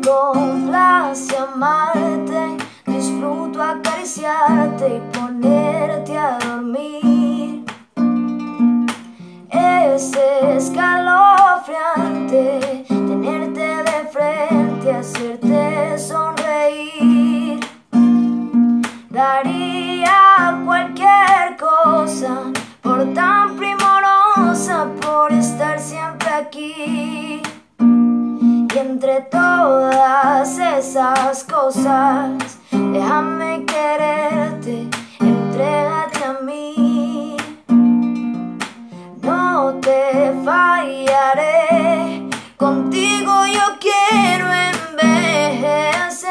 complace amarte, disfruto acariciarte y ponerte a dormir. Es escalofriante tenerte de frente, hacerte sonreír. Daría cualquier cosa por tan primorosa, por estar siempre aquí. Y entre todas esas cosas, déjame quererte, entrégate a mí. No te fallaré, contigo yo quiero envejecer.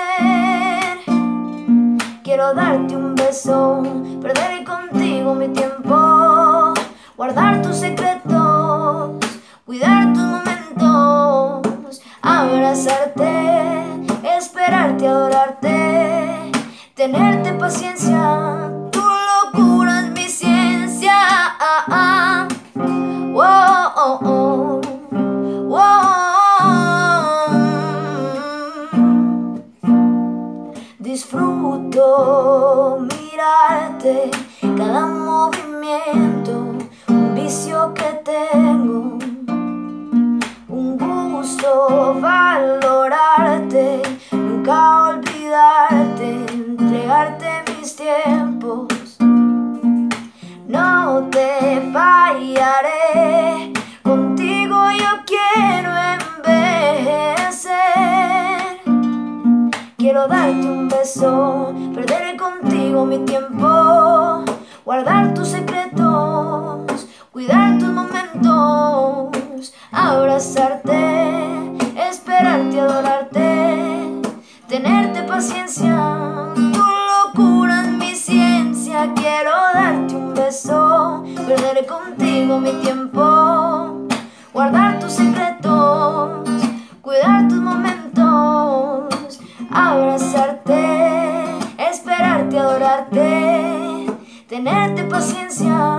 Quiero darte un beso, perder contigo mi tiempo, guardar tus secretos, cuidar tus momentos, abrazarte, tenerte paciencia. Tu locura es mi ciencia. Ah, ah. Wow, oh, oh. Wow. Disfruto mirarte, cada movimiento, un vicio que tengo, un gusto Te fallaré, contigo yo quiero envejecer. Quiero darte un beso, perder contigo mi tiempo, guardar tus secretos, cuidar tus momentos, abrazarte, esperarte, adorarte, tenerte paciencia. Beso, perder contigo mi tiempo, guardar tus secretos, cuidar tus momentos, abrazarte, esperarte, adorarte, tenerte paciencia.